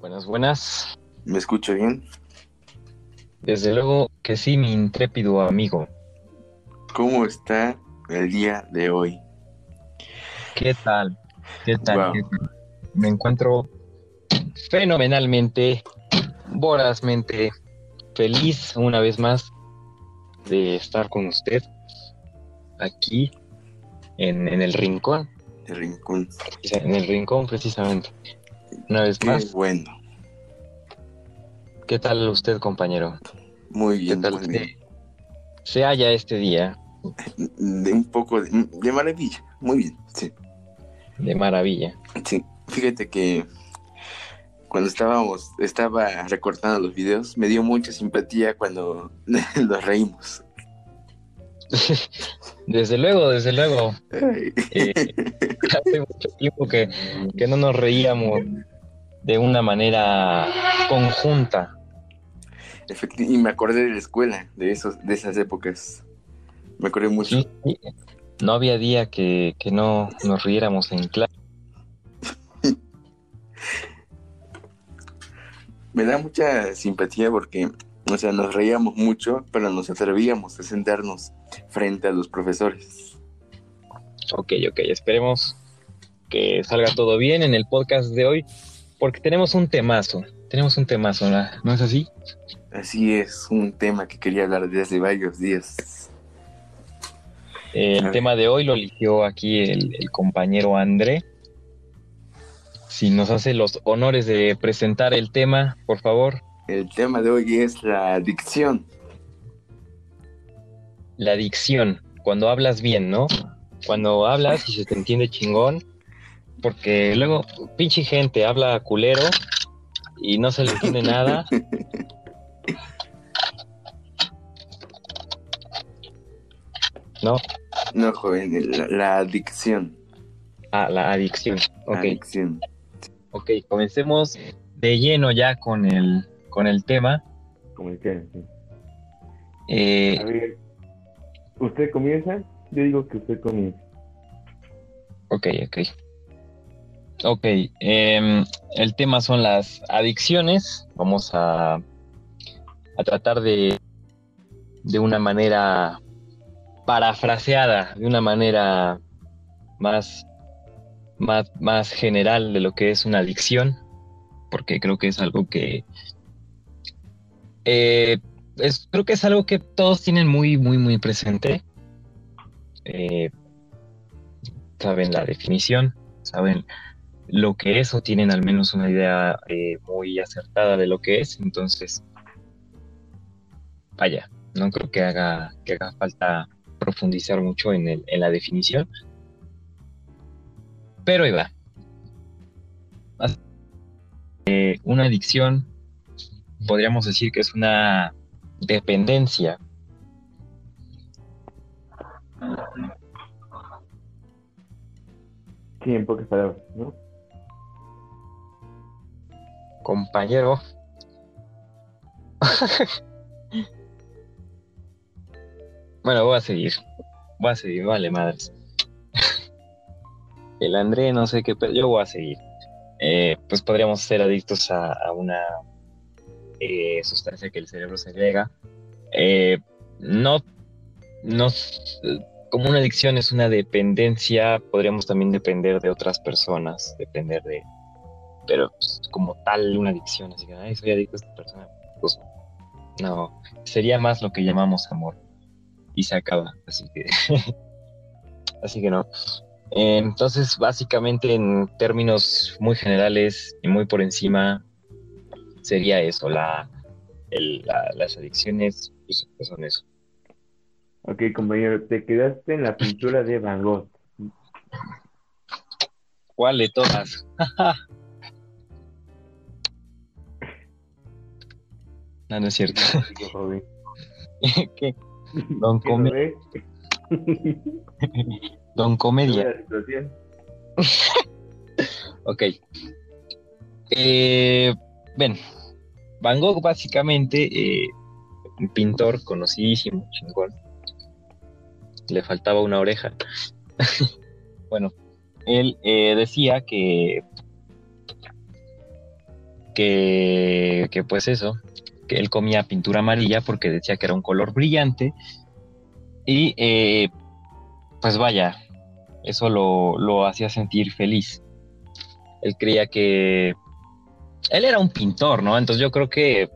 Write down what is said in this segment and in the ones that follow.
Buenas, buenas. ¿Me escucho bien? Desde luego que sí, mi intrépido amigo. ¿Cómo está el día de hoy? ¿Qué tal? ¿Qué tal? Wow. ¿Qué tal? Me encuentro fenomenalmente, vorazmente feliz una vez más de estar con usted aquí en, en el rincón, El rincón. en el rincón precisamente. Una vez Qué más, bueno. ¿qué tal usted, compañero? Muy ¿Qué bien. tal muy se, bien. se halla este día De un poco de, de maravilla. Muy bien, sí. de maravilla? Sí. Fíjate que cuando estábamos, estaba recortando los videos, me dio mucha simpatía cuando los reímos. Desde luego, desde luego. Eh, hace mucho tiempo que, que no nos reíamos de una manera conjunta. Y me acordé de la escuela, de esos, de esas épocas. Me acordé mucho. Sí, sí. No había día que, que no nos riéramos en clase. Me da mucha simpatía porque, o sea, nos reíamos mucho, pero nos atrevíamos a sentarnos frente a los profesores. Ok, ok, esperemos que salga todo bien en el podcast de hoy, porque tenemos un temazo. Tenemos un temazo, ¿no ¿No es así? Así es un tema que quería hablar desde hace varios días. El tema de hoy lo eligió aquí el, el compañero André. Si nos hace los honores de presentar el tema, por favor. El tema de hoy es la adicción. La dicción, cuando hablas bien, ¿no? Cuando hablas y se te entiende chingón, porque luego pinche gente habla culero y no se le entiende nada. ¿No? No, joven, la, la adicción. Ah, la adicción. La Ok, adicción. ok, comencemos de lleno ya con el, con el tema. Como quieran, sí. Eh, A ver, ¿usted comienza? Yo digo que usted comienza. Ok, ok. Ok, em, el tema son las adicciones. Vamos a, a tratar de, de una manera parafraseada, de una manera más, más, más general de lo que es una adicción, porque creo que es algo que eh, es, creo que es algo que todos tienen muy, muy, muy presente. Eh, saben la definición, saben lo que es o tienen al menos una idea eh, muy acertada de lo que es. Entonces, vaya, no creo que haga, que haga falta profundizar mucho en, el- en la definición. Pero ahí va. Eh, una adicción, podríamos decir que es una dependencia Sí, en pocas palabras, ¿no? Compañero. bueno, voy a seguir. Voy a seguir, vale, madres. El André, no sé qué, pero yo voy a seguir. Eh, pues podríamos ser adictos a, una eh, sustancia que el cerebro segrega. Eh, no, no, como una adicción es una dependencia, podríamos también depender de otras personas, depender de, pero pues, como tal una adicción, así que, ay, soy adicto a esta persona, pues no, sería más lo que llamamos amor y se acaba, así que, así que no. Entonces, básicamente en términos muy generales y muy por encima, sería eso, la, el- la- las adicciones pues, son eso. Ok, compañero, te quedaste en la pintura de Van Gogh. ¿Cuál de todas? no, no es cierto. ¿Qué? Don, ¿Qué Come-? Don Comedia. Ok. Eh, ven, Van Gogh básicamente, eh, un pintor conocidísimo, chingón. Le faltaba una oreja. bueno, él eh, decía que que, que pues eso, que él comía pintura amarilla porque decía que era un color brillante y eh, pues vaya, eso lo, lo hacía sentir feliz. Él creía que él era un pintor, ¿no? Entonces yo creo que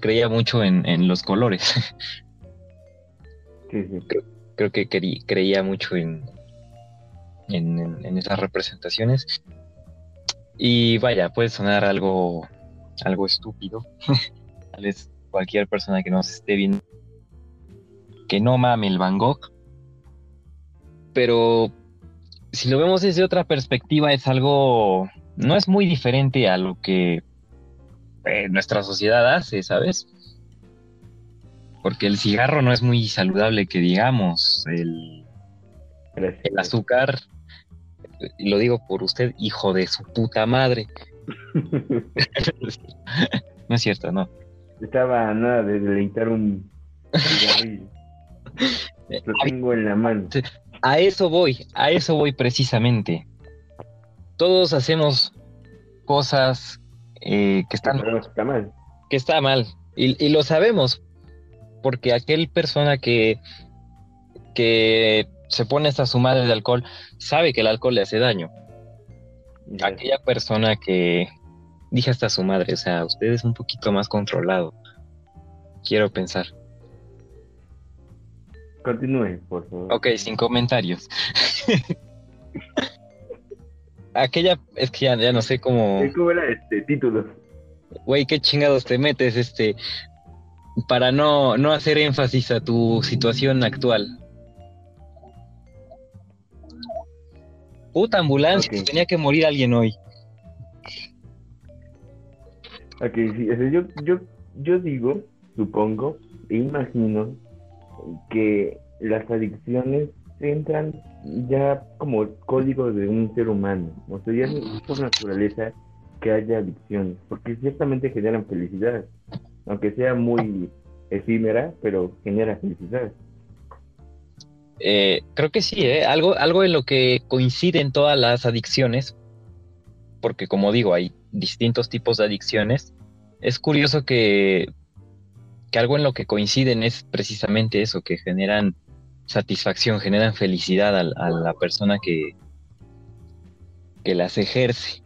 creía mucho en, en los colores. Sí, sí. creo que creía mucho en, en, en- en esas representaciones. Y vaya, puede sonar algo, algo estúpido. Tal vez cualquier persona que nos esté viendo que no mame el Van Gogh. Pero si lo vemos desde otra perspectiva, es algo. No es muy diferente a lo que eh, nuestra sociedad hace, ¿sabes? Porque el cigarro no es muy saludable que digamos. El, el azúcar, lo digo por usted, hijo de su puta madre. no es cierto, no. Estaba nada de deleitar un cigarrillo. Lo tengo en la mano. A eso voy, a eso voy precisamente. Todos hacemos cosas eh, que están está mal. que está mal y, y lo sabemos porque aquel persona que que se pone hasta su madre de alcohol sabe que el alcohol le hace daño. Aquella persona que dije hasta su madre, o sea, usted es un poquito más controlado. Quiero pensar. Continúe, por favor. Ok, sin comentarios. Aquella, es que ya, ya no sé cómo, ¿Cómo era este título? güey, qué chingados te metes, este, para no, no hacer énfasis a tu situación actual. Puta ambulancia, tenía que morir alguien hoy. Ok, sí, yo, yo, yo digo, supongo, e imagino que las adicciones entran ya como código de un ser humano. O sea, ya es por naturaleza que haya adicciones, porque ciertamente generan felicidad, aunque sea muy efímera, pero genera felicidad. Eh, creo que sí, ¿eh? Algo, algo en lo que coinciden todas las adicciones, porque como digo, hay distintos tipos de adicciones. Es curioso que, que algo en lo que coinciden es precisamente eso, que generan satisfacción, generan felicidad al- a, la persona que, que las ejerce.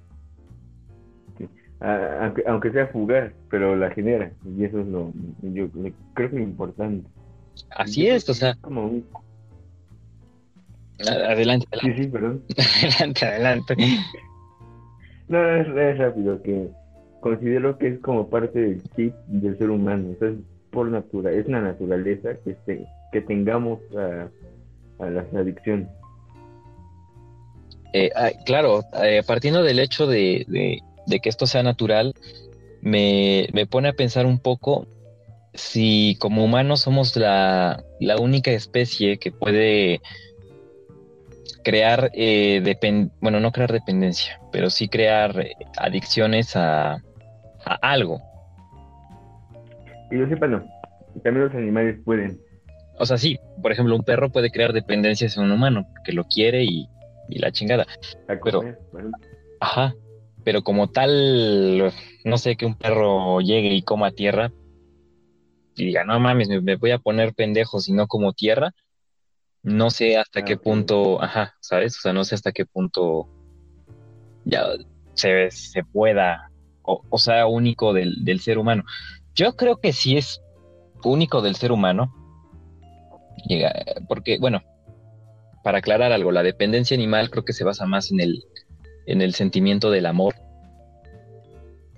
Aunque, aunque sea fugaz, pero la genera, y eso es lo, yo creo que es importante. Así es, o sea, como un- a- adelante, Sí, sí, perdón. adelante, adelante. No, es, es rápido, que considero que es como parte del chip del ser humano. Entonces, por natura, es la naturaleza que, este, que tengamos a, a las adicciones. Eh, ah, claro, eh, partiendo del hecho de, de- de que esto sea natural, me, me pone a pensar un poco si como humanos somos la, la única especie que puede crear, eh, bueno, no crear dependencia, pero sí crear eh, adicciones a, a algo. Yo sepa, no. También los animales pueden. O sea, sí, por ejemplo, un perro puede crear dependencia hacia un humano, que lo quiere y, y la chingada. A Pero- bueno. Ajá, pero como tal, no sé, que un perro llegue y coma tierra y diga, no mames, me, me voy a poner pendejo si no como tierra, no sé hasta Ah, qué punto, ajá, ¿sabes? O sea, no sé hasta qué punto ya se, se pueda, o, o sea, único del, del ser humano. Yo creo que sí es único del ser humano, porque, bueno, para aclarar algo, la dependencia animal creo que se basa más en el, en el sentimiento del amor,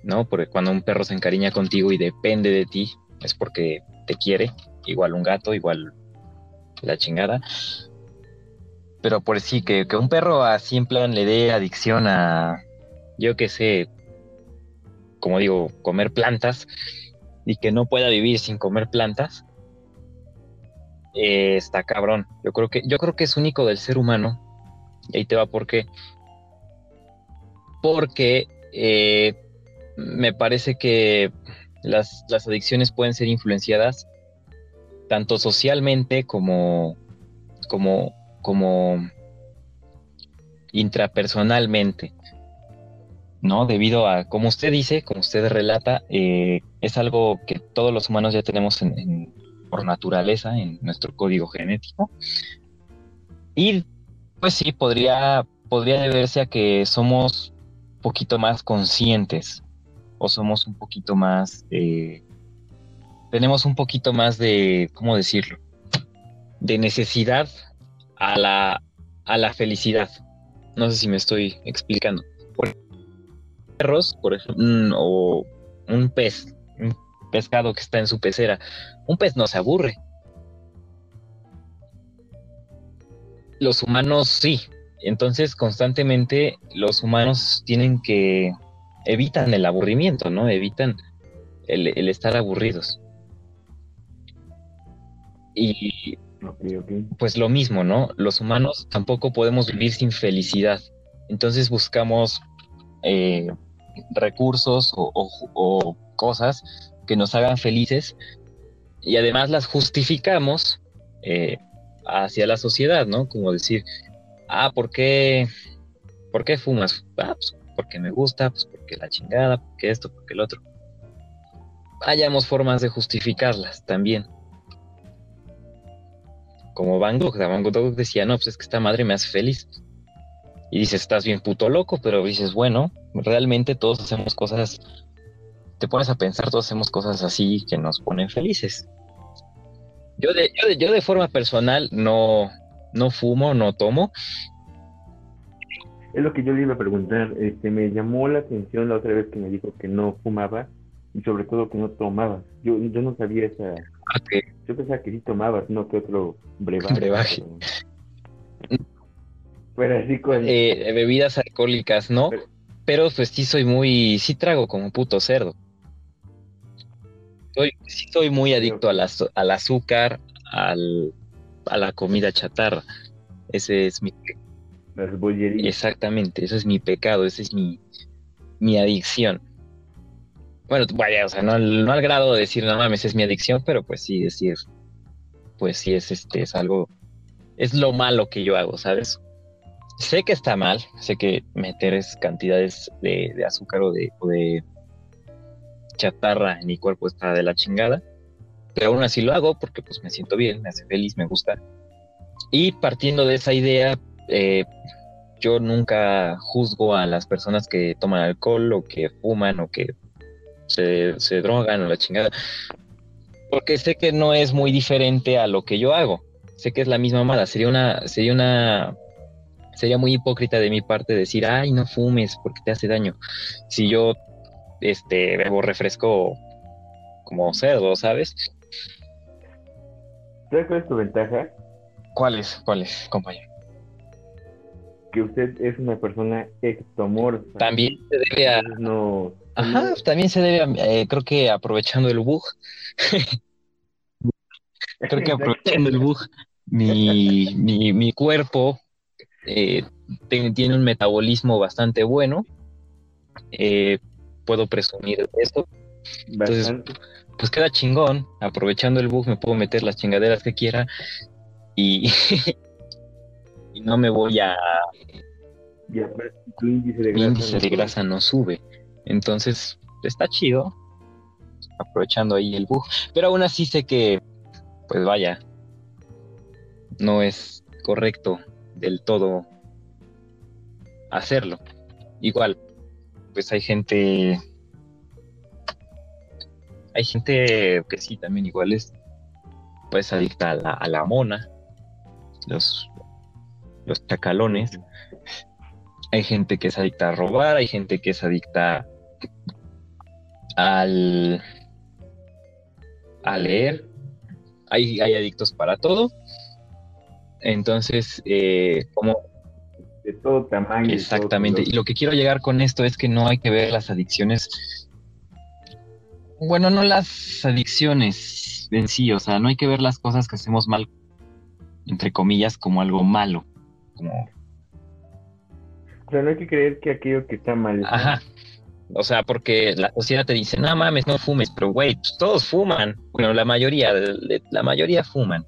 ¿no? Porque cuando un perro se encariña contigo y depende de ti, es porque te quiere, igual un gato, igual la chingada. Pero por sí, que, que un perro así en plan le dé adicción a, yo qué sé, como digo, comer plantas y que no pueda vivir sin comer plantas, eh, está cabrón. Yo creo que, yo creo que es único del ser humano. Y ahí te va por qué. Porque eh, me parece que las, las adicciones pueden ser influenciadas tanto socialmente como, como, como intrapersonalmente. ¿no? Debido a, como usted dice, como usted relata, eh, es algo que todos los humanos ya tenemos por naturaleza en nuestro código genético. Y pues sí, podría, podría deberse a que somos un poquito más conscientes o somos un poquito más, eh, tenemos un poquito más de, ¿cómo decirlo? De necesidad a la, a la felicidad. No sé si me estoy explicando. Por perros, por ejemplo, o un pez, un pescado que está en su pecera, un pez no se aburre. Los humanos sí. Entonces, constantemente los humanos tienen que evitan el aburrimiento, ¿no? Evitan el, estar aburridos. Y pues lo mismo, ¿no? Los humanos tampoco podemos vivir sin felicidad. Entonces buscamos eh, recursos o, cosas que nos hagan felices y además las justificamos eh, hacia la sociedad, ¿no? Como decir, ah, ¿por qué, ¿por qué fumas? Ah, pues porque me gusta, pues porque la chingada, porque esto, porque el otro. Hayamos formas de justificarlas también. Como Van Gogh, Van Gogh decía, no, pues es que esta madre me hace feliz. Y dices, estás bien puto loco, pero dices, bueno, realmente todos hacemos cosas, te pones a pensar, todos hacemos cosas así que nos ponen felices. Yo de, yo de, yo de forma personal no, no fumo, no tomo, es lo que yo le iba a preguntar. Este, me llamó la atención la otra vez que me dijo que no fumaba y sobre todo que no tomaba. Yo, yo no sabía esa. Yo pensaba que sí tomabas, no que otro brebaje. brebaje. Pero así con. Eh, bebidas alcohólicas, ¿no? Pero... pues sí soy muy. Sí trago como puto cerdo. Soy, sí soy muy adicto al, al azúcar, al, a la comida chatarra. Ese es mi Exactamente, ese es mi pecado, esa es mi, mi adicción. Bueno, vaya, o sea, no, al grado de decir, no mames, es mi adicción, pero pues sí decir, pues sí es este, es algo, es lo malo que yo hago, ¿sabes? Sé que está mal, sé que meter cantidades de, azúcar o de, o de chatarra en mi cuerpo está de la chingada, pero aún así lo hago porque pues me siento bien, me hace feliz, me gusta. Y partiendo de esa idea, eh, yo nunca juzgo a las personas que toman alcohol o que fuman o que se, drogan o la chingada. Porque sé que no es muy diferente a lo que yo hago. Sé que es la misma mala. Sería una, sería una, sería muy hipócrita de mi parte decir, ay, no fumes porque te hace daño. Si yo, este, bebo refresco como cerdo, ¿sabes? ¿Sabes cuál es tu ventaja? ¿Cuál es? ¿Cuál es, compañero? que usted es una persona ectomorfa. También se debe a... No, Ajá, también se debe a, eh, creo que aprovechando el bug, creo que aprovechando el bug, mi, mi, mi cuerpo eh, tiene un metabolismo bastante bueno, eh, puedo presumir de eso. Entonces, pues queda chingón, aprovechando el bug me puedo meter las chingaderas que quiera y no me voy a... tu índice de grasa, índice de grasa no sube. Entonces, está chido, aprovechando ahí el bug. Pero aún así sé que, pues vaya, no es correcto del todo hacerlo. Igual, pues hay gente, hay gente que sí, también igual es, pues adicta a la, a la mona, los los chacalones. Hay gente que es adicta a robar, hay gente que es adicta al a leer. Hay, hay adictos para todo. Entonces, eh, como de todo tamaño. Exactamente. Y lo que quiero llegar con esto es que no hay que ver las adicciones. Bueno, no las adicciones en sí, o sea, no hay que ver las cosas que hacemos mal, entre comillas, como algo malo como... O sea, no hay que creer que aquello que está mal. Ajá. O sea, porque la sociedad te dice, no mames, no fumes, pero güey, pues, todos fuman. Bueno, la mayoría, la mayoría fuman.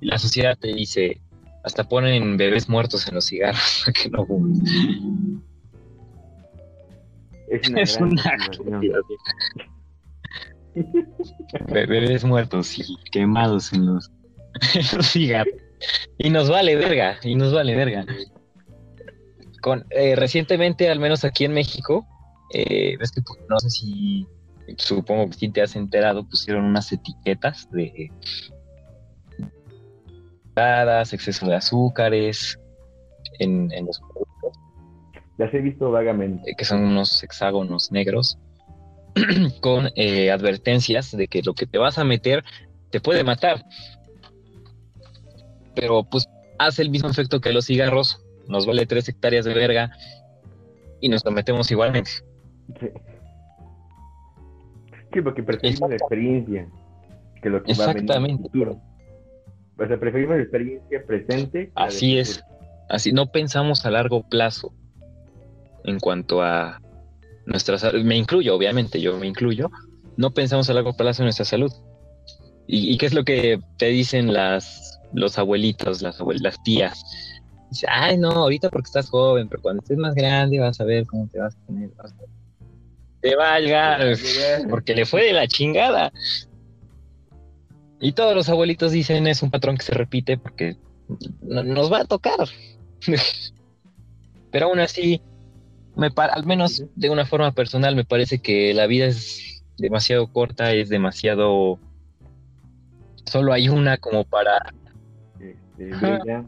Y la sociedad te dice, hasta ponen bebés muertos en los cigarros para que no fumen. Es una Es una Bebés muertos y quemados en los, en los cigarros. Y nos vale verga, y nos vale verga. Con, eh, recientemente, al menos aquí en México, eh, ves que pues, no sé si, supongo que sí te has enterado, pusieron unas etiquetas de exceso de azúcares en, en los productos, Las he visto vagamente. eh, que son unos hexágonos negros, con eh, advertencias de que lo que te vas a meter te puede matar. Pero pues hace el mismo efecto que los cigarros, nos vale tres hectáreas de verga y nos lo metemos igualmente. Sí. Sí, porque preferimos la experiencia que lo que va a venir en el Exactamente. futuro. O sea, preferimos la experiencia presente. Así es. Así no pensamos a largo plazo en cuanto a nuestra salud. Me incluyo, obviamente, yo me incluyo. No pensamos a largo plazo en nuestra salud. ¿Y, y qué es lo que te dicen las, los abuelitos, las, abuel- las tías? Dice, ay, no, ahorita porque estás joven, pero cuando estés más grande vas a ver cómo te vas a poner. vas a- Te valga, porque le fue de la chingada. Y todos los abuelitos dicen es un patrón que se repite porque no- nos va a tocar. Pero aún así, me al menos de una forma personal, me parece que la vida es demasiado corta, es demasiado... Solo hay una como para... Este, Ajá.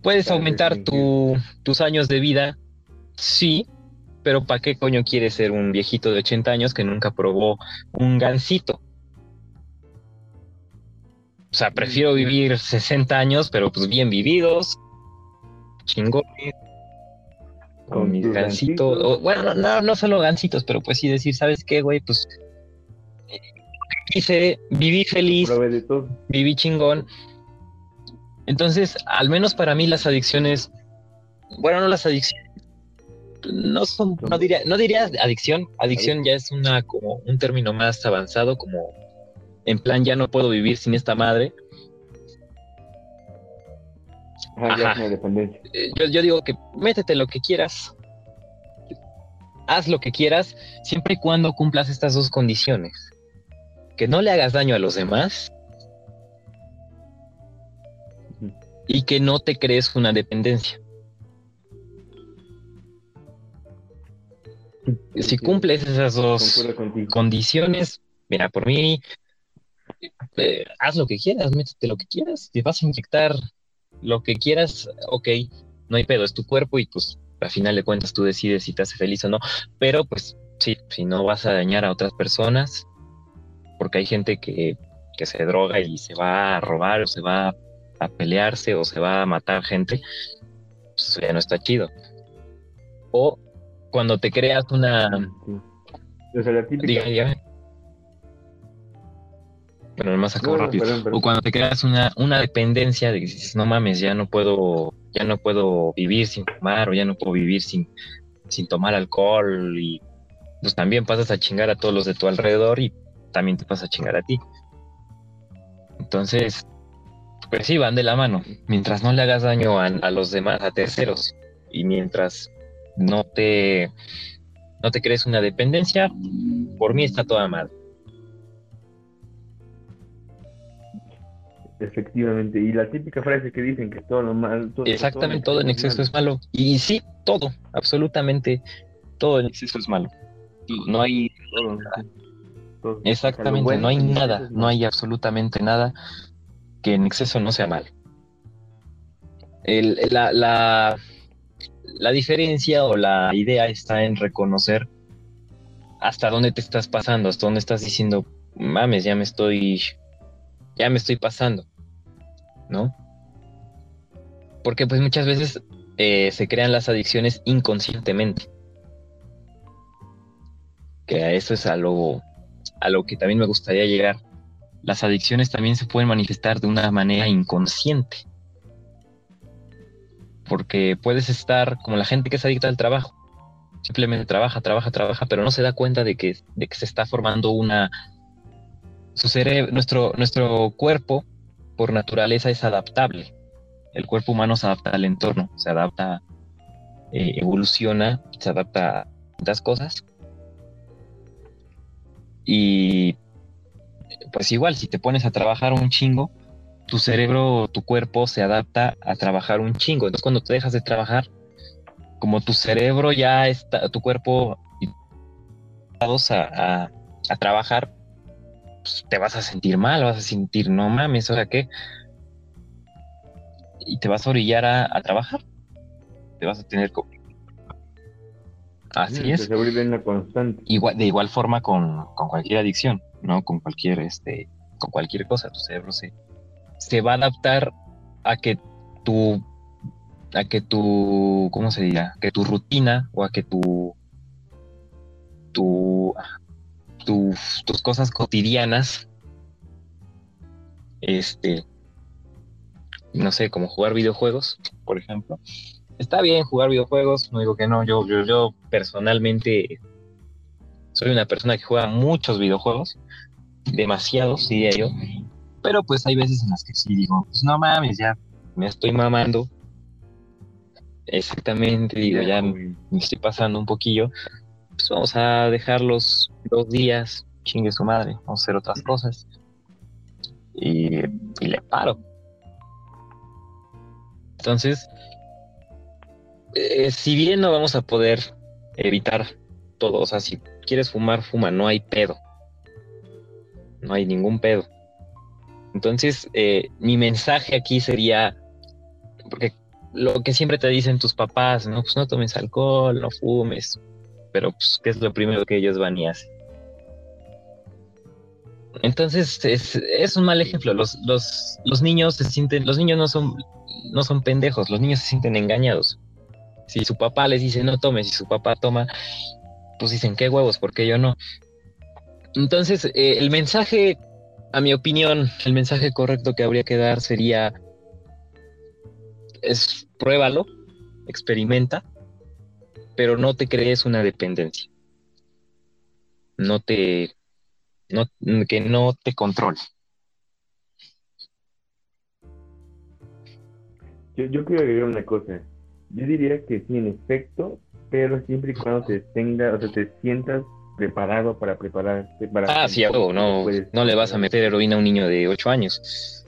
Puedes aumentar tu, tus años de vida, sí, pero ¿para qué coño quieres ser un viejito de 80 años que nunca probó un gansito? O sea, prefiero vivir 60 años, pero pues bien vividos, chingones, con mis gansitos. o, bueno, no, solo gansitos, pero pues sí decir, ¿sabes qué, güey? Pues hice, viví feliz, viví chingón. Entonces, al menos para mí las adicciones, bueno, no las adicciones, no son, no diría, no diría adicción, adicción ya es una como un término más avanzado, como en plan ya no puedo vivir sin esta madre. Ajá, ya Ajá. es una dependencia. Eh, Yo, yo digo que métete lo que quieras, haz lo que quieras, siempre y cuando cumplas estas dos condiciones. Que no le hagas daño a los demás y que no te crees una dependencia. Si cumples esas dos condiciones, mira, por mí, eh, haz lo que quieras, métete lo que quieras. Si vas a inyectar lo que quieras, ok, no hay pedo, es tu cuerpo y pues al final de cuentas tú decides si te hace feliz o no. Pero pues sí, si no vas a dañar a otras personas, porque hay gente que, que se droga y se va a robar o se va a pelearse o se va a matar gente, pues ya no está chido. O cuando te creas una... O sea, la típica. Diga. Bueno, nomás acabo no, rápido. perdón, perdón. O cuando te creas una, una dependencia de que dices, no mames, ya no puedo, ya no puedo vivir sin fumar, o ya no puedo vivir sin, sin tomar alcohol, y pues también pasas a chingar a todos los de tu alrededor y también te pasa a chingar a ti. Entonces, pues sí, van de la mano. Mientras no le hagas daño a, a los demás, a terceros, y mientras no te, no te crees una dependencia, por mí está toda mal. Efectivamente. Y la típica frase que dicen que todo lo mal. Todo, Exactamente, todo en exceso es malo. Y sí, todo, absolutamente todo en exceso es malo. No hay, Todo, exactamente, bueno no hay nada, no malo. hay absolutamente nada que en exceso no sea malo. El- la, la, la diferencia o la idea está en reconocer hasta dónde te estás pasando, hasta dónde estás diciendo, mames, ya me estoy, ya me estoy pasando, ¿no? Porque pues muchas veces eh, se crean las adicciones inconscientemente. Que a eso es a lo, a lo que también me gustaría llegar. Las adicciones también se pueden manifestar de una manera inconsciente. Porque puedes estar como la gente que es adicta al trabajo. Simplemente trabaja, trabaja, trabaja, pero no se da cuenta de que, de que se está formando una... Nuestro, nuestro cuerpo, por naturaleza, es adaptable. El cuerpo humano se adapta al entorno, se adapta, eh, evoluciona, se adapta distintas cosas. Y pues igual, si te pones a trabajar un chingo, tu cerebro, tu cuerpo se adapta a trabajar un chingo. Entonces cuando te dejas de trabajar, como tu cerebro ya está, tu cuerpo a, a, trabajar, pues te vas a sentir mal, vas a sentir, no mames, ¿ahora qué? Y te vas a orillar a, trabajar. Te vas a tener que... Así es. Constante. Igual, de igual forma con, con, cualquier adicción, ¿no? Con cualquier, este, con cualquier cosa, tu cerebro se, se va a adaptar a que tu, a que tu, ¿cómo se dirá? Que tu rutina o a que tu, tu, tus cosas cotidianas, este, no sé, como jugar videojuegos, por ejemplo. Está bien jugar videojuegos, no digo que no, yo, yo, yo personalmente soy una persona que juega muchos videojuegos, demasiados, diría yo, pero pues hay veces en las que sí digo, pues no mames, ya me estoy mamando. Exactamente, digo, ya me estoy pasando un poquillo. Pues vamos a dejar los dos días, chingue su madre, vamos a hacer otras cosas. Y, y le paro. Entonces, eh, si bien no vamos a poder evitar todo, o sea, si quieres fumar, fuma, no hay pedo. No hay ningún pedo. Entonces, eh, mi mensaje aquí sería, porque lo que siempre te dicen tus papás, no, pues no tomes alcohol, no fumes, pero pues, ¿qué es lo primero que ellos van y hacen? Entonces, es, un mal ejemplo. Los, los, los niños se sienten, los niños no son, no son pendejos, los niños se sienten engañados. Si su papá les dice no tome, si su papá toma, pues dicen qué huevos, porque yo no. Entonces, eh, el mensaje, a mi opinión, el mensaje correcto que habría que dar sería, es pruébalo, experimenta, pero no te crees una dependencia. No te, no, que no te controle. Yo, yo quiero agregar una cosa. Yo diría que sí, en efecto, pero siempre y cuando te tenga, o sea, te sientas preparado para prepararte para... Ah, sí, no, no le vas a meter heroína a un niño de 8 años.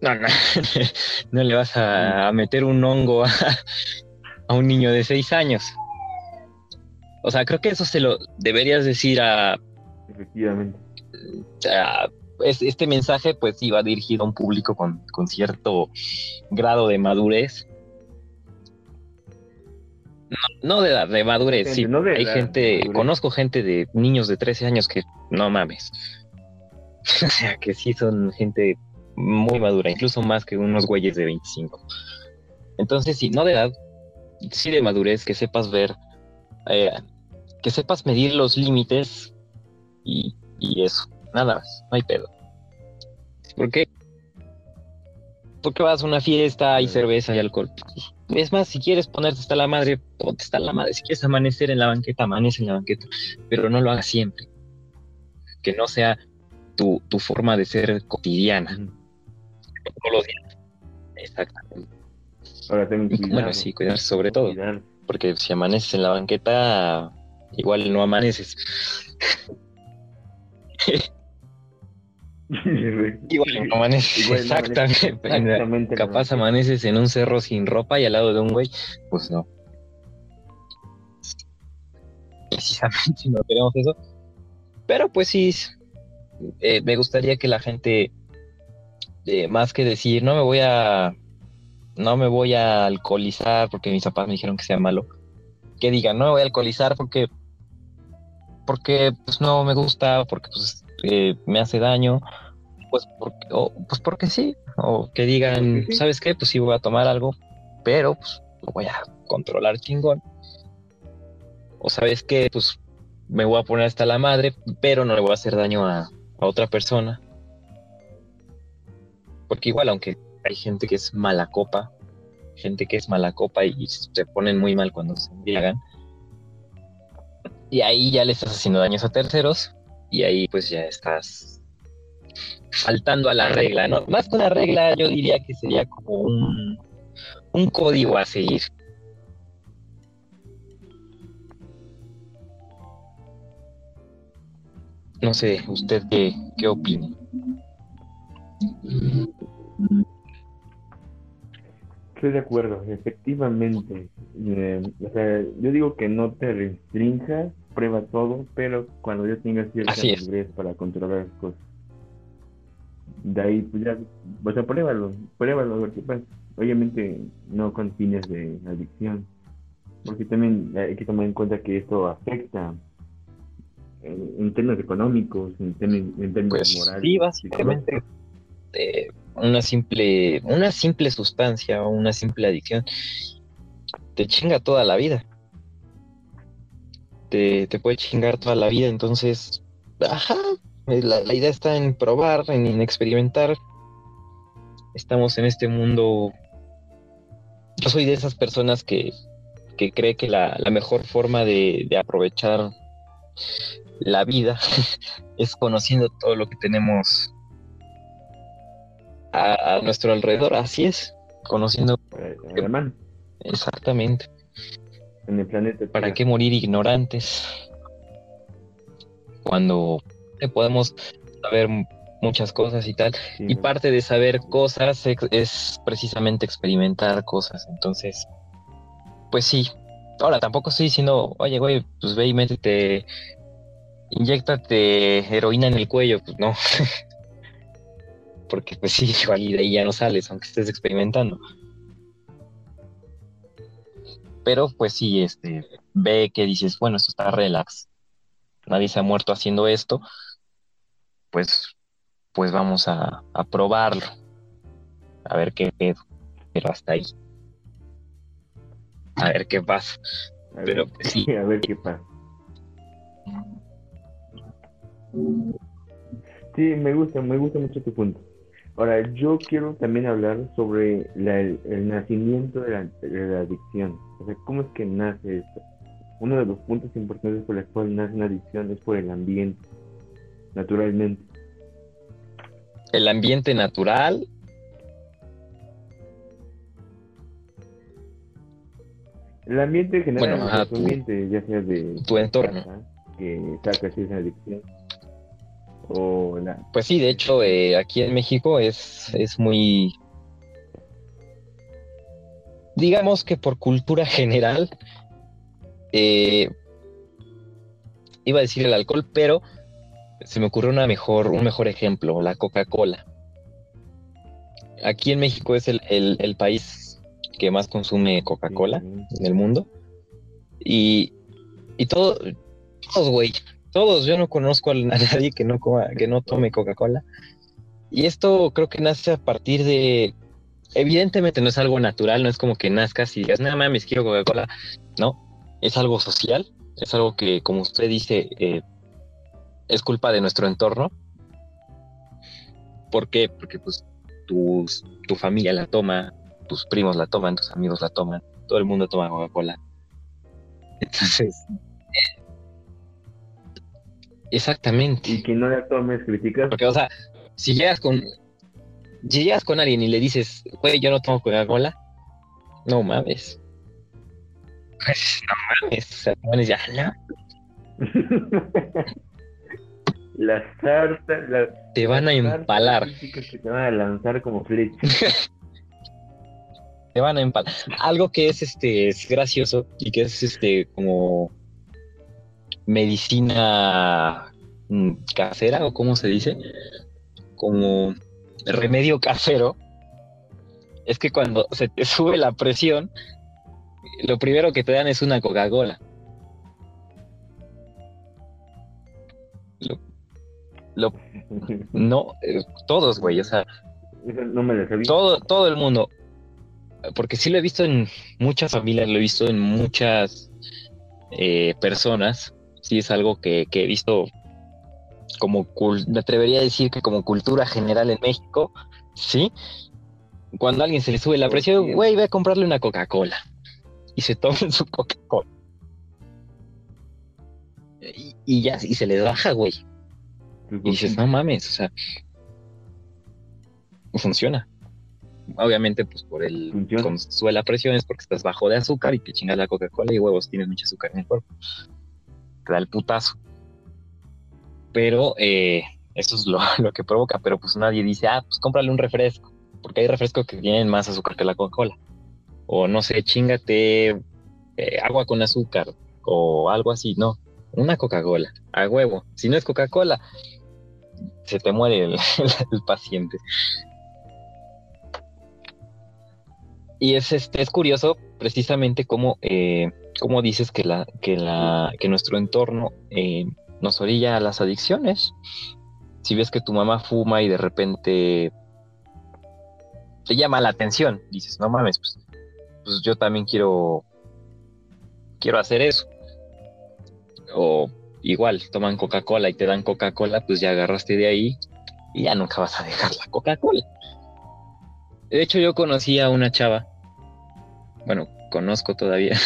No, no, no le vas a, meter un hongo a, un niño de 6 años. O sea, creo que eso se lo deberías decir a... Efectivamente. este mensaje pues sí va dirigido a un público con, con cierto grado de madurez no, de edad, de madurez, sí. Hay gente, conozco gente de niños de 13 años que no mames. o sea, que sí son gente muy madura, incluso más que unos güeyes de 25. Entonces, sí, no de edad, sí de madurez, que sepas ver, eh, que sepas medir los límites y, y eso, nada más, no hay pedo. ¿Por qué? Porque vas a una fiesta, hay cerveza y alcohol. Es más, si quieres ponerte hasta la madre, ponte hasta la madre. Si quieres amanecer en la banqueta, amanece en la banqueta. Pero no lo hagas siempre. Que no sea tu, forma de ser cotidiana. Todos los días. Exactamente. Ahora Bueno, sí, cuidarse sobre todo. Porque si amaneces en la banqueta, igual no amaneces. Igual amaneces, exactamente. Capaz amaneces en un cerro sin ropa y al lado de un güey, pues no. Precisamente no queremos eso. Pero pues sí, eh, me gustaría que la gente, eh, más que decir, no me voy a, no me voy a alcoholizar porque mis papás me dijeron que sea malo, que digan, no me voy a alcoholizar porque, porque pues no me gusta, porque pues me hace daño, pues porque, o, pues porque sí, o que digan, ¿sabes qué? Pues sí voy a tomar algo, pero pues lo voy a controlar chingón. O sabes qué, pues me voy a poner hasta la madre, pero no le voy a hacer daño a, otra persona. Porque igual, aunque hay gente que es mala copa, gente que es mala copa y, se ponen muy mal cuando se embriagan, y ahí ya le estás haciendo daños a terceros, y ahí pues ya estás faltando a la regla, ¿no? Más que una regla, yo diría que sería como un, un código a seguir. No sé, ¿usted qué, qué opina? Estoy de acuerdo, efectivamente. Eh, o sea, yo digo que no te restrinjas prueba todo, pero cuando ya tengas cierta madurez para controlar las cosas. De ahí, pues ya, o sea, pruébalo, pruébalo a ver qué pasa. Obviamente no con fines de adicción, porque también hay que tomar en cuenta que esto afecta en, en términos económicos, en, términos- en términos Pues morales. sí, básicamente eh, una simple, una simple sustancia o una simple adicción te chinga toda la vida. Te, te puede chingar toda la vida, entonces, ajá, eh, la, la idea está en probar, en, en experimentar. Estamos en este mundo. Yo soy de esas personas que, que cree que la, la mejor forma de, de aprovechar la vida es conociendo todo lo que tenemos a, a nuestro alrededor. Así es, conociendo Eh, exactamente. En el planeta. ¿Para qué morir ignorantes cuando podemos saber muchas cosas y tal? Sí, Y parte de saber cosas es, es precisamente experimentar cosas. Entonces, pues sí. Ahora, tampoco estoy diciendo, oye, güey, pues ve y métete, inyéctate heroína en el cuello. Pues no. Porque pues sí, igual y de ahí ya no sales, aunque estés experimentando. Pero pues sí, este, ve que dices, bueno, esto está relax. Nadie se ha muerto haciendo esto. Pues, pues vamos a, a probarlo. A ver qué pedo. Pero hasta ahí. A ver qué pasa. A ver, Pero pues, sí. a ver qué pasa. Sí, me gusta, me gusta mucho tu punto. Ahora, yo quiero también hablar sobre la- el, el nacimiento de la, de la adicción. O sea, ¿cómo es que nace esto? Uno de los puntos importantes por el cual nace una adicción es por el ambiente, naturalmente. El ambiente natural. El ambiente general, Bueno, ajá, tu ambiente, ya sea de tu entorno. casa, que saca si es una adicción, o la, Pues sí, de hecho, eh, aquí en México es, es muy. Digamos que por cultura general, eh, iba a decir el alcohol, pero se me ocurrió una mejor, un mejor ejemplo, la Coca-Cola. Aquí en México es el, el- el país que más consume Coca-Cola en el mundo. Y, y todo, todos, güey, todos, yo no conozco a nadie que no coma, que no tome Coca-Cola. Y esto creo que nace a partir de, evidentemente no es algo natural, no es como que nazcas y digas, nada mames, quiero Coca-Cola. No, es algo social, es algo que, como usted dice, eh, es culpa de nuestro entorno. ¿Por qué? Porque pues tus, tu familia la toma, tus primos la toman, tus amigos la toman, todo el mundo toma Coca-Cola. Entonces, eh, exactamente. Y quien no la tomes, criticas. Porque, o sea, si llegas con. Si llegas con alguien y le dices, güey, yo no tomo Coca-Cola, no mames. Pues no mames. O sea, te van a decir, "Ah, no". Las sartas, las Te van a empalar. que te van a lanzar como flechas. Te van a empalar. Algo que es este es gracioso y que es este como medicina mm, casera o cómo se dice, como remedio casero, es que cuando se te sube la presión, lo primero que te dan es una Coca-Cola. Lo, lo- no, eh, todos, güey, o sea, no me todo, todo el mundo. Porque sí lo he visto en muchas familias, lo he visto en muchas eh, personas. Sí es algo que, que he visto como, me atrevería a decir que como cultura general en México, sí. Cuando a alguien se le sube la presión, güey, ve a comprarle una Coca-Cola. Y se toman su Coca-Cola. Y, y ya, y se les baja, güey. Y dices, no mames, o sea, funciona. Obviamente, pues por el Funciona. con sube la presión es porque estás bajo de azúcar y te chingas la Coca-Cola y huevos, tienes mucho azúcar en el cuerpo. Te da el putazo. pero eh, eso es lo, lo, que provoca, pero pues nadie dice, ah, pues cómprale un refresco, porque hay refrescos que tienen más azúcar que la Coca-Cola. O no sé, chingate eh, agua con azúcar o algo así, no, una Coca-Cola, a huevo. Si no es Coca-Cola, se te muere el, el, paciente. Y es, este, es curioso precisamente cómo, eh, cómo dices que, la, que, la, que nuestro entorno eh, nos orilla a las adicciones. Si ves que tu mamá fuma y de repente te llama la atención, dices, no mames, pues, pues yo también quiero, quiero hacer eso. O igual, toman Coca-Cola y te dan Coca-Cola, pues ya agarraste de ahí y ya nunca vas a dejar la Coca-Cola. De hecho, yo conocí a una chava, bueno, conozco todavía.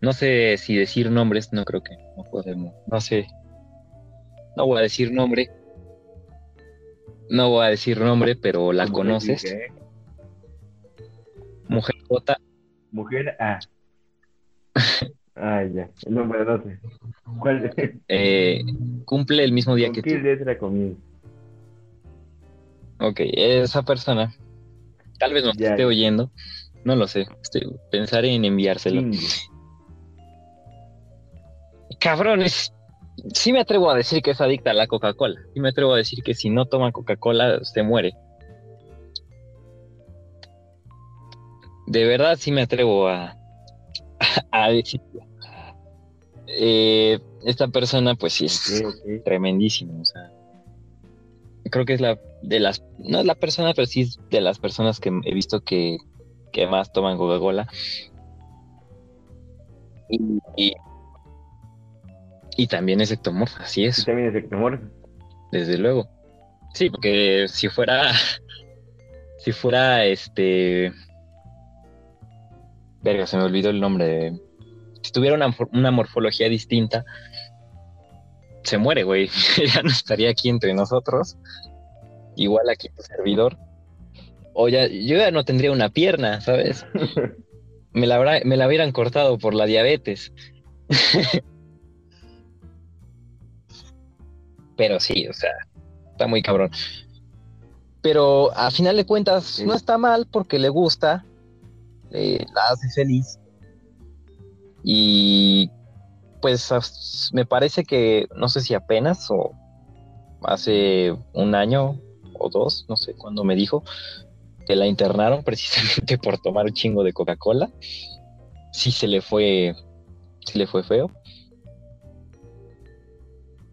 No sé si decir nombres, no creo que no podemos, no sé. No voy a decir nombre. No voy a decir nombre, pero la conoces. Mujer J. Mujer A. Ah, ya. El nombre no sé. ¿Cuál? Eh, cumple el mismo día ¿Con que qué tú. letra comienza? Ok, esa persona tal vez Ya. esté oyendo, no lo sé. Este, pensaré en enviárselo. Cabrones, sí me atrevo a decir que es adicta a la Coca-Cola. Sí me atrevo a decir que si no toma Coca-Cola se muere. De verdad sí me atrevo a, a decirlo. Eh, esta persona pues sí es tremendísimo. O sea, creo que es la de las, no es la persona, pero sí es de las personas que he visto que, que más toman Coca-Cola. Y, y, y también es ectomorfa, así Y es, también es ectomorfo. desde luego. Sí, porque si fuera, si fuera este, verga, se me olvidó el nombre. Si tuviera una, una morfología distinta, se muere, güey. ya no estaría aquí entre nosotros. Igual aquí tu servidor. O ya, yo ya no tendría una pierna, ¿sabes? Me la, habrá- me la hubieran cortado por la diabetes. Pero sí, o sea, está muy cabrón. Pero a final de cuentas Sí. no está mal porque le gusta, eh, la hace feliz. Y pues me parece que, no sé si apenas o hace un año o dos, no sé cuándo me dijo, que la internaron precisamente por tomar un chingo de Coca-Cola. Sí se le fue, sí le fue feo.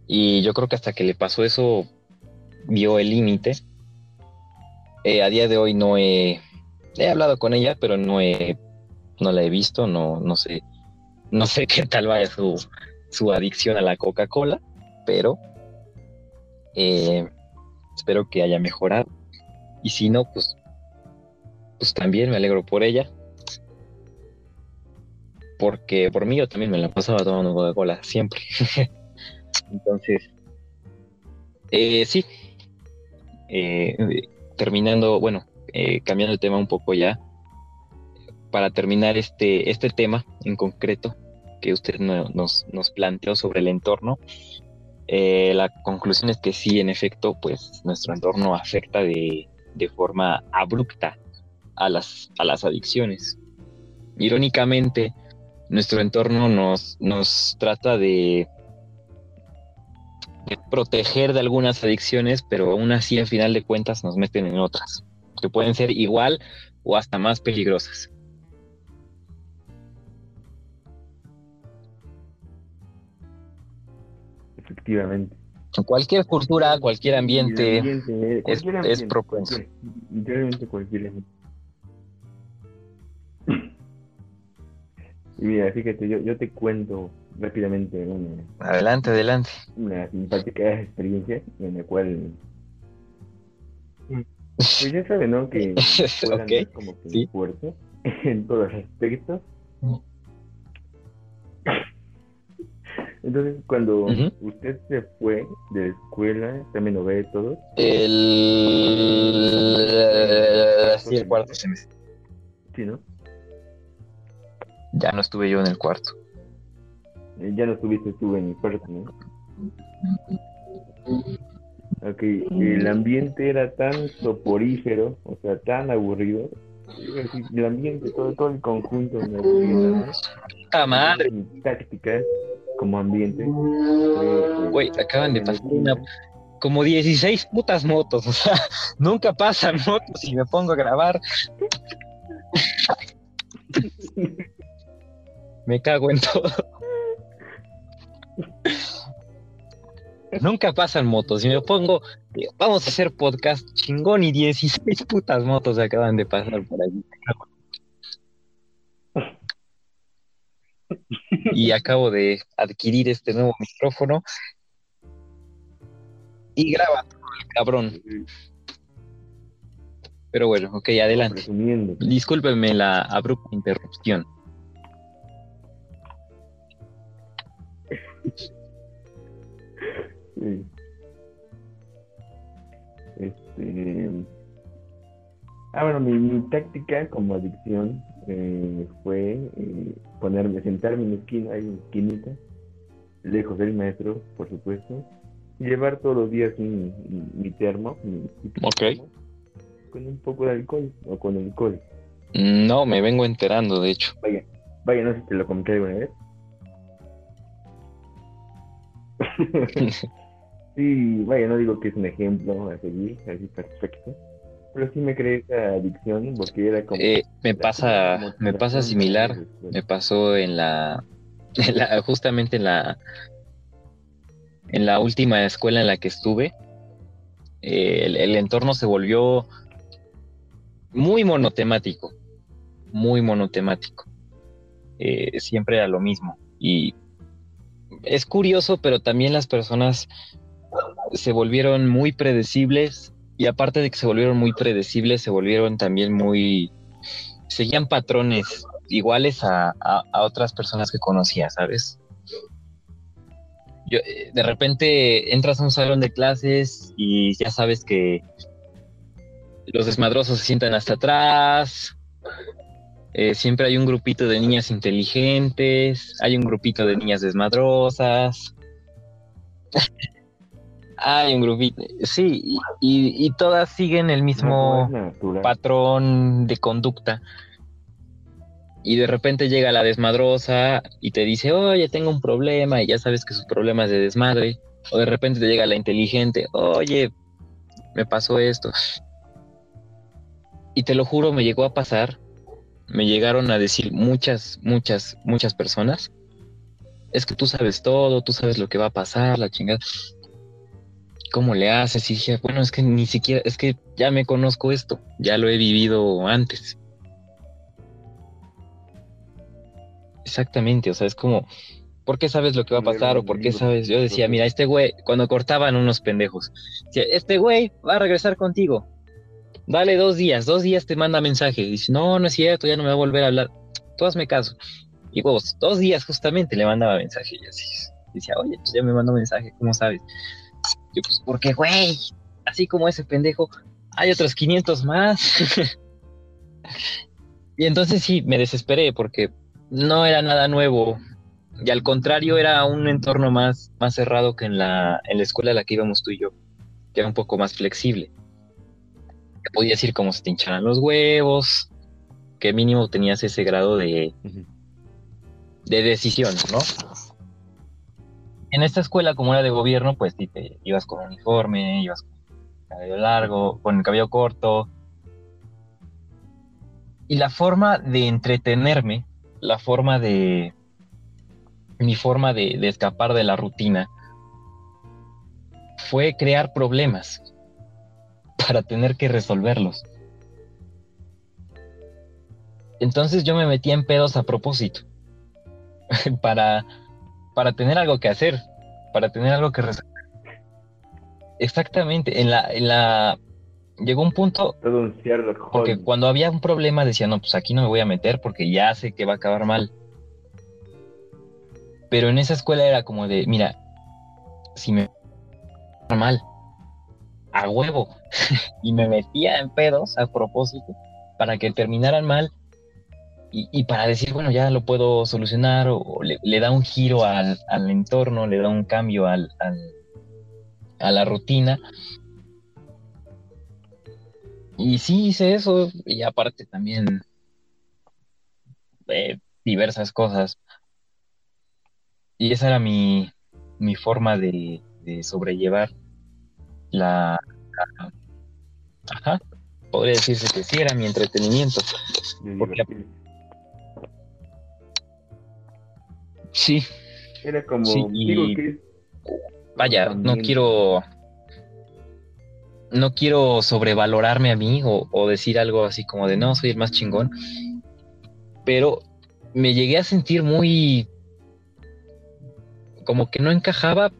Y yo creo que hasta que le pasó eso, vio el límite. Eh, a día de hoy no he, he hablado con ella, pero no he, no la he visto, no, no sé, no sé qué tal vaya su, su adicción a la Coca-Cola, pero eh, espero que haya mejorado. Y si no, pues, pues también me alegro por ella. Porque por mí yo también me la pasaba tomando Coca-Cola, siempre. Entonces, eh, sí. Eh, terminando, bueno, eh, cambiando el tema un poco ya, para terminar este, este tema en concreto que usted no- nos, nos planteó sobre el entorno, eh, la conclusión es que sí, en efecto, pues nuestro entorno afecta de, de forma abrupta a las, a las adicciones. Irónicamente, nuestro entorno nos, nos trata de, de proteger de algunas adicciones, pero aún así, al final de cuentas, nos meten en otras, que pueden ser igual o hasta más peligrosas. Efectivamente. Cualquier cultura, cualquier ambiente, ambiente, eh, es- cualquier es ambiente, propenso. cualquier- Literalmente cualquier ambiente. Y mira, fíjate, yo, yo te cuento rápidamente una, adelante, adelante. una simpática experiencia en la cual, pues ya saben, ¿no? Que la escuela Ok, no es como que sí. fuerte en todos aspectos. Entonces, cuando usted se fue de la escuela, también lo ve todo, El, sí, el cuarto semestre. ¿sí, no? Ya no estuve yo en el cuarto. Eh, Ya no estuviste tú en el cuarto, ¿no? Ok, el ambiente era tan soporífero, o sea, tan aburrido. El ambiente, todo, todo el conjunto ¿no? ¡Puta madre! Mi táctica como ambiente. Güey, acaban de pasar una, como 16 putas motos, o sea, nunca pasan motos y me pongo a grabar. Me cago en todo. Nunca pasan motos y me pongo, vamos a hacer podcast chingón y 16 putas motos acaban de pasar por ahí. Y acabo de adquirir este nuevo micrófono y graba todo el cabrón. Pero bueno, ok, adelante. Discúlpenme la abrupta interrupción. sí. Este. Ah, bueno, mi, mi táctica como adicción eh, fue eh, ponerme, sentarme en la esquina, ahí en la esquinita, lejos del maestro, por supuesto, y llevar todos los días mi, mi- termo, mi- termo, con un poco de alcohol o con alcohol. No, me vengo enterando, de hecho. Vaya, vaya, no sé si te lo comenté alguna vez. sí, vaya, no digo que es un ejemplo a seguir, así perfecto, pero sí me creé esa adicción porque era como... Eh, me pasa, me pasa similar. Me pasó en la, en la- justamente en la, en la última escuela en la que estuve. eh, el, el entorno se volvió muy monotemático, muy monotemático. Eh, siempre era lo mismo. Y es curioso, pero también las personas se volvieron muy predecibles y aparte de que se volvieron muy predecibles, se volvieron también muy... seguían patrones iguales a, a- a otras personas que conocía, ¿sabes? Yo, eh, de repente entras a un salón de clases y ya sabes que los desmadrosos se sientan hasta atrás. eh, siempre hay un grupito de niñas inteligentes, hay un grupito de niñas desmadrosas. Hay un grupito, sí, y, y- y todas siguen el mismo No, patrón de conducta. Y de repente llega la desmadrosa y te dice, oye, tengo un problema, y ya sabes que su problema es de desmadre. O de repente te llega la inteligente, oye, me pasó esto. Y te lo juro, me llegó a pasar, me llegaron a decir muchas, muchas, muchas personas, es que tú sabes todo, tú sabes lo que va a pasar, la chingada. ¿Cómo le haces? Y dije, bueno, es que ni siquiera, es que ya me conozco esto, ya lo he vivido antes. Exactamente, o sea, es como, ¿por qué sabes lo que va a pasar o por qué sabes? Yo decía, mira, este güey, cuando cortaban unos pendejos, decía, este güey va a regresar contigo. Dale dos días, dos días te manda mensaje. Y dice, no, no es cierto, ya no me va a volver a hablar. Tú hazme caso. Y vos, dos días justamente le mandaba mensaje y así. Decía, oye, pues ya me mandó mensaje, ¿cómo sabes? Yo, pues, porque, güey, así como ese pendejo, hay otros 500 más. y entonces sí, me desesperé porque no era nada nuevo. Y al contrario, era un entorno más, más cerrado que en la, en la escuela a la que íbamos tú y yo, que era un poco más flexible. Que podías ir como se te hincharan los huevos, que mínimo tenías ese grado de, de decisión, ¿no? En esta escuela, como era de gobierno, pues sí, te ibas con uniforme, ibas con cabello largo, con el cabello corto. Y la forma de entretenerme, la forma de. Mi forma de, de escapar de la rutina fue crear problemas para tener que resolverlos. Entonces yo me metía en pedos a propósito para, para tener algo que hacer, para tener algo que resolver. Exactamente, en la, en la llegó un punto Todo un porque cuando había un problema decía, no, pues aquí no me voy a meter porque ya sé que va a acabar mal. Pero en esa escuela era como de, mira, si me mal, a huevo. y me metía en pedos a propósito para que terminaran mal y, para decir, bueno, ya lo puedo solucionar o, le, da un giro al, entorno, le da un cambio al, a la rutina. Y sí hice eso y aparte también eh, diversas cosas. Y esa era mi, mi forma de, sobrellevar la, Ajá, podría decirse que sí, era mi entretenimiento. Porque, sí. Era como... Vaya, no quiero... No quiero sobrevalorarme a mí o, o decir algo así como de no, soy el más chingón. Pero me llegué a sentir muy como que no encajaba,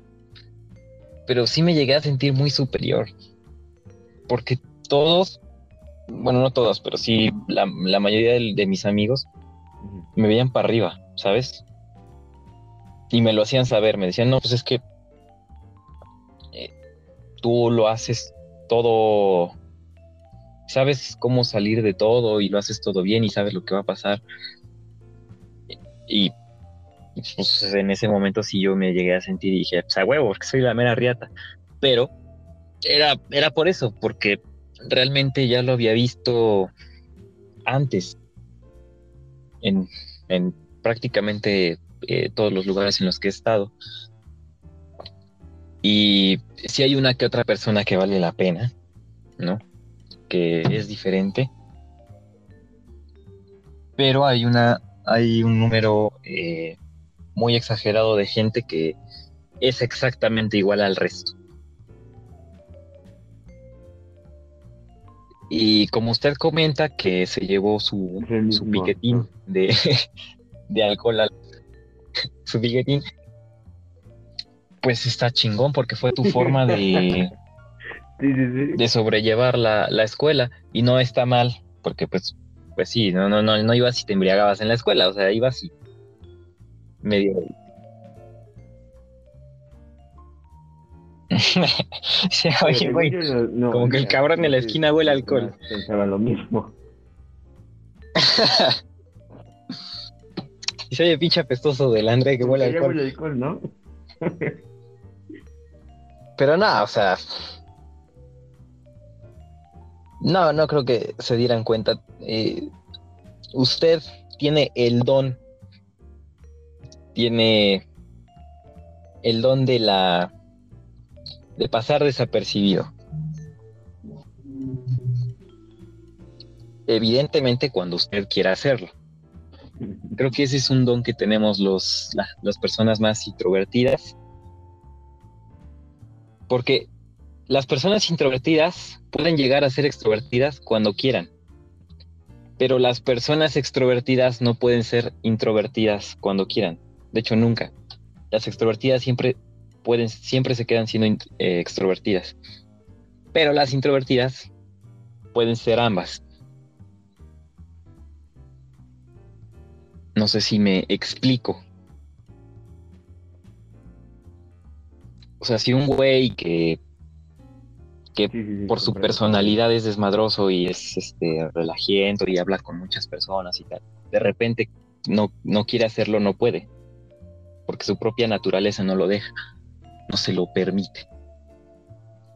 pero sí me llegué a sentir muy superior. Porque todos, bueno, no todos, pero sí la, mayoría de, mis amigos me veían para arriba, ¿sabes? Y me lo hacían saber, me decían, no, pues es que eh, tú lo haces todo, sabes cómo salir de todo y lo haces todo bien y sabes lo que va a pasar. Y pues, en ese momento sí yo me llegué a sentir y dije, pues a huevo, porque soy la mera riata. Pero era, era por eso, porque realmente ya lo había visto antes en, prácticamente eh, todos los lugares en los que he estado. Y si hay una que otra persona que vale la pena, ¿no? Que es diferente. Pero hay una, hay un número eh, muy exagerado de gente que es exactamente igual al resto. Y como usted comenta que se llevó su, su piquetín de, de alcohol, al, su piquetín, pues está chingón porque fue tu forma de, de sobrellevar la, la, escuela y no está mal porque pues, pues sí, no, no, no, no ibas y te embriagabas en la escuela, o sea, ibas y medio oye, güey, como que el cabrón en la esquina huele alcohol. Pensaba lo mismo. y se oye pinche apestoso del André que huele alcohol. Huele alcohol, ¿no? Pero no, o sea. No, no creo que se dieran cuenta. Eh, usted tiene el don. Tiene el don de la de pasar desapercibido. Evidentemente cuando usted quiera hacerlo. Creo que ese es un don que tenemos los, las personas más introvertidas. Porque las personas introvertidas pueden llegar a ser extrovertidas cuando quieran. Pero las personas extrovertidas no pueden ser introvertidas cuando quieran. De hecho, nunca. Las extrovertidas siempre pueden, siempre se quedan siendo eh, extrovertidas. Pero las introvertidas pueden ser ambas. No sé si me explico. O sea, si un güey que, que por su personalidad es desmadroso y es este relajiento y habla con muchas personas y tal, de repente no, no quiere hacerlo, no puede. Porque su propia naturaleza no lo deja no se lo permite.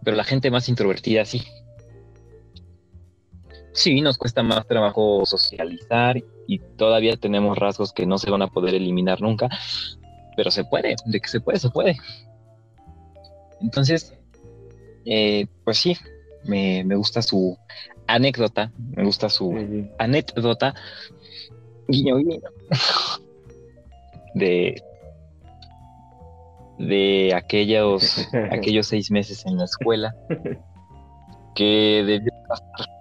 Pero la gente más introvertida sí. Sí, nos cuesta más trabajo socializar y todavía tenemos rasgos que no se van a poder eliminar nunca, pero se puede, de que se puede, se puede. Entonces, eh, pues sí, me, gusta su anécdota, me gusta su anécdota, guiño guiño, de de aquellos, aquellos seis meses en la escuela que debió pasar.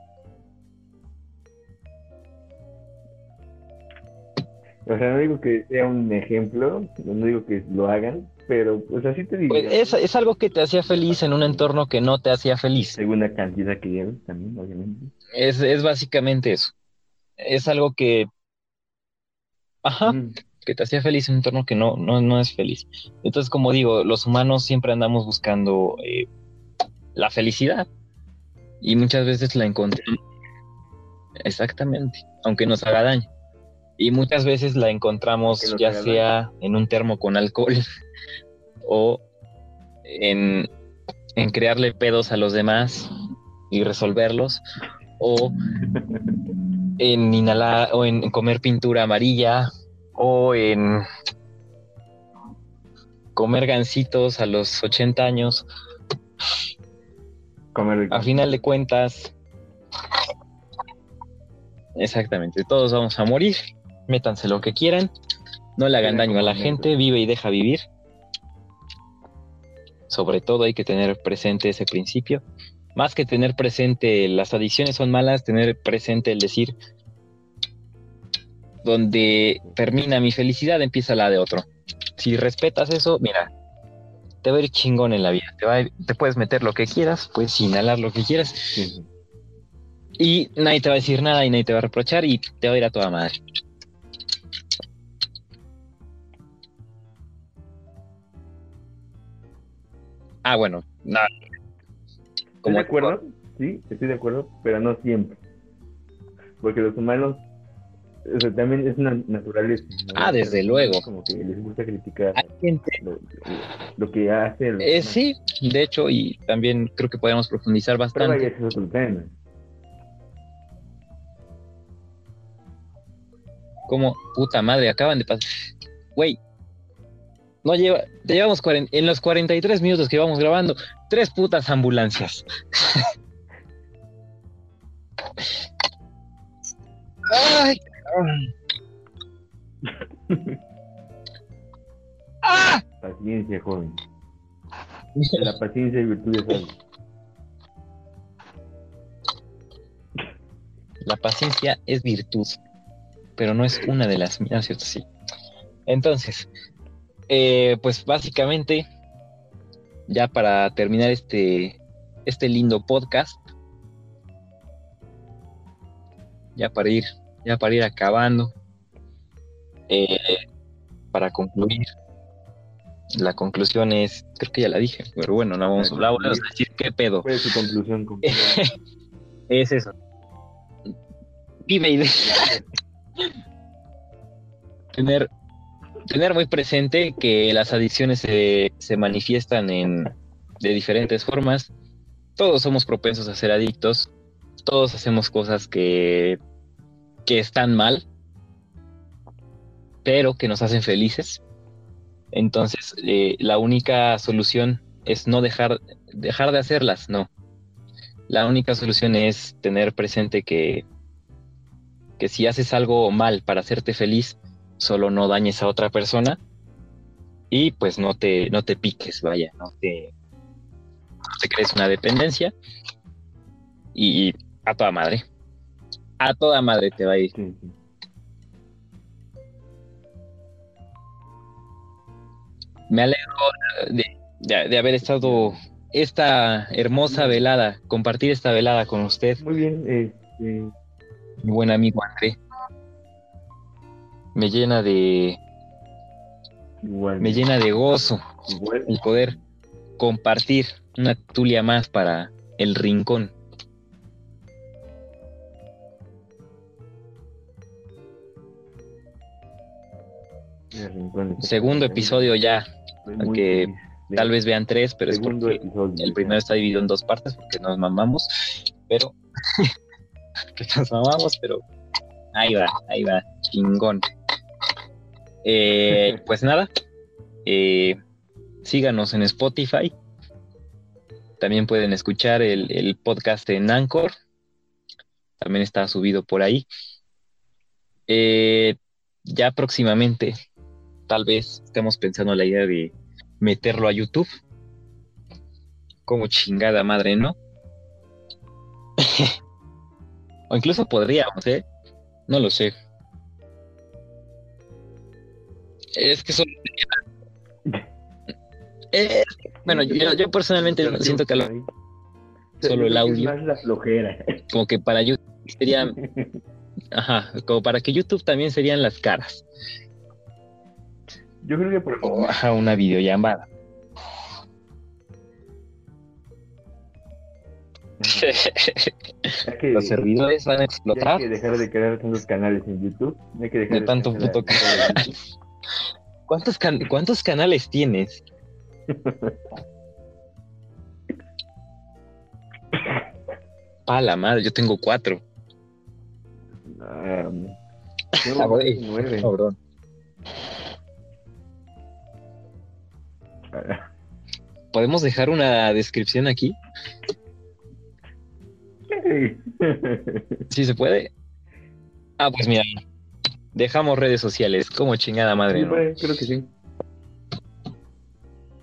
O sea, no digo que sea un ejemplo, no digo que lo hagan, pero pues así te digo. Pues es, es, algo que te hacía feliz en un entorno que no te hacía feliz. Según la cantidad que llevas también, obviamente. Es, es básicamente eso. Es algo que... Ajá que te hacía feliz en un entorno que no, no, no es feliz. Entonces, como digo, los humanos siempre andamos buscando eh, la felicidad y muchas veces la encontramos. Exactamente, aunque nos haga daño. Y muchas veces la encontramos ya regalan. sea en un termo con alcohol o en, en crearle pedos a los demás y resolverlos o en inhalar o en comer pintura amarilla o en comer gancitos a los 80 años. Comer A final de cuentas, exactamente, todos vamos a morir. Métanse lo que quieran. No le hagan daño a la gente, vive y deja vivir. Sobre todo hay que tener presente ese principio. Más que tener presente las adicciones son malas, tener presente el decir donde termina mi felicidad empieza la de otro. Si respetas eso, mira, te va a ir chingón en la vida. Te, va a ir- te puedes meter lo que quieras, puedes inhalar lo que quieras sí. y nadie te va a decir nada y nadie te va a reprochar y te va a ir a toda madre. Ah, bueno, nada. Estoy de acuerdo, sí, estoy de acuerdo, pero no siempre. Porque los humanos, o sea, también es una naturaleza. ¿no? Ah, desde luego. Como que les gusta criticar Hay gente- lo, lo que hace. los eh, sí, de hecho, y también creo que podemos profundizar Pero bastante. ese es tema. Como, puta madre, acaban de pasar. Güey, no lleva, te llevamos en los 43 minutos que íbamos grabando, tres putas ambulancias. Ay. ¡Ah! Paciencia, joven. La paciencia y virtud de sabio. La paciencia es virtud, pero no es una de las mías, ¿cierto? Sí. Entonces, eh, pues básicamente, ya para terminar este, este lindo podcast, ya para ir, ya para ir acabando, eh, para concluir, la conclusión es, creo que ya la dije, pero bueno, no vamos, la vamos a decir qué pedo. ¿Cuál es su conclusión? Es eso. Vive y tener, tener muy presente que las adicciones se, se manifiestan en, de diferentes formas. Todos somos propensos a ser adictos. Todos hacemos cosas que, que están mal, pero que nos hacen felices. Entonces, eh, la única solución es no dejar, dejar de hacerlas, no. La única solución es tener presente que, que si haces algo mal para hacerte feliz, solo no dañes a otra persona y pues no te, no te piques, vaya, no te, no te crees una dependencia y a toda madre. A toda madre te va a ir. Me alegro de, de- de haber estado esta hermosa velada, compartir esta velada con usted, Muy bien, mi buen amigo André. Me llena de, igual. me llena de gozo igual. el poder compartir una tulia más para el rincón. el rincón está Segundo episodio ya, aunque tal vez vean tres, pero es porque el primero está dividido en dos partes porque nos mamamos, pero que nos mamamos, pero ahí va, ahí va, chingón. Eh, pues nada, eh, síganos en Spotify. También pueden escuchar el, el podcast en Anchor. También está subido por ahí. Eh, ya próximamente, tal vez estamos pensando la idea de meterlo a YouTube. Como chingada madre, ¿no? o incluso podríamos, ¿eh? No lo sé. Es que son... Eh, bueno, yo, yo personalmente no siento que lo- solo el audio. Es más la flojera. como que para YouTube serían, ajá, como para que YouTube también serían las caras. Yo creo que por O ajá, una videollamada. Que, Los servidores van a explotar hay que dejar de crear tantos canales en YouTube. Hay que dejar de tanto hacer la- puto canal. ¿Cuántos, can- ¿Cuántos canales tienes? Pa la madre, yo tengo cuatro. Güey. nueve. Cabrón. ¿Podemos dejar una descripción aquí? ¿Sí se puede? Ah, pues mira. Dejamos redes sociales. Como chingada madre, Sí, ¿no? pues, creo que sí.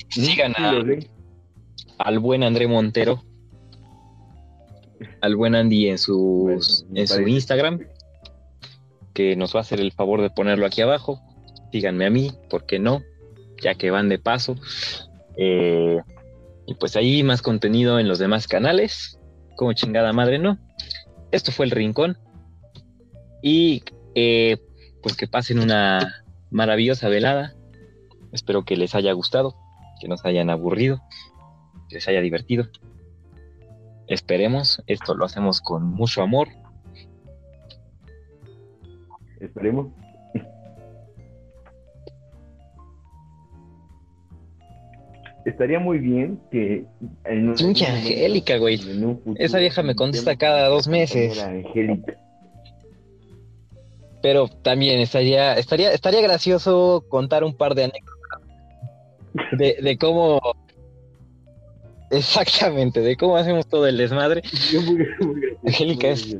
Sigan Sí, a- sé. al buen André Montero. Al buen Andy en su, Bueno, me en su. Instagram. Que nos va a hacer el favor de ponerlo aquí abajo. Síganme a mí, ¿por qué no? Ya que van de paso. Eh, y pues ahí más contenido en los demás canales. Como chingada madre, ¿no? Esto fue el Rincón. Y eh, pues que pasen una maravillosa velada. Espero que les haya gustado, que no se hayan aburrido, que les haya divertido. Esperemos, esto lo hacemos con mucho amor. Esperemos. Estaría muy bien que en un- Angélica, güey. en un futuro, Esa vieja me contesta cada dos meses. Angélica. Pero también estaría, estaría, estaría gracioso contar un par de anécdotas de, de cómo exactamente, de cómo hacemos todo el desmadre. Angélica es-.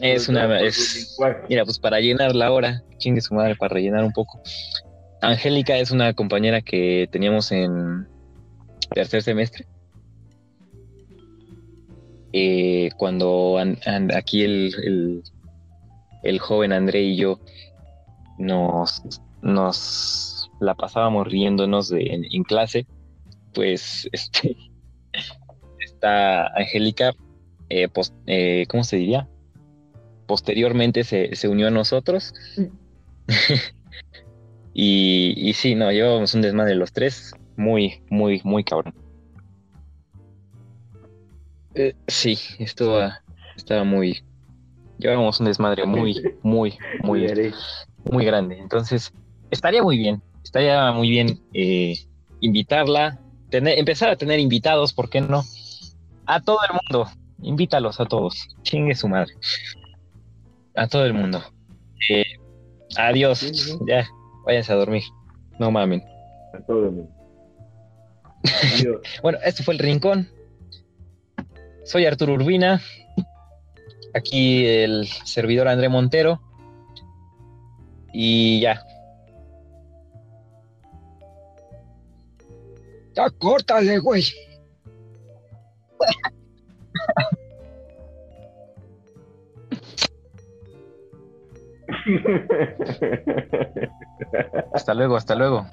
Es una, es. Mira, pues para llenar la hora, chingue su madre, para rellenar un poco. Angélica es una compañera que teníamos en tercer semestre. Eh, cuando an- an- aquí el, el, el joven André y yo nos, nos la pasábamos riéndonos de, en, en clase, pues este, esta Angélica, eh, eh, ¿cómo se diría? posteriormente se, se unió a nosotros. y, y sí, no, llevábamos un desmadre los tres, muy, muy, muy cabrón. Eh, sí, esto estaba muy. Llevábamos un desmadre muy, muy, muy, muy grande. Entonces, estaría muy bien, estaría muy bien eh, invitarla, tener, empezar a tener invitados, ¿por qué no? A todo el mundo, invítalos a todos, chingue su madre. A todo el mundo. Eh, adiós, Sí, sí. ya, váyanse a dormir, no mamen. A todo el mundo. Bueno, este fue el Rincón. Soy Arturo Urbina. Aquí el servidor André Montero. Y ya. Ya córtale, güey. Hasta luego, hasta luego.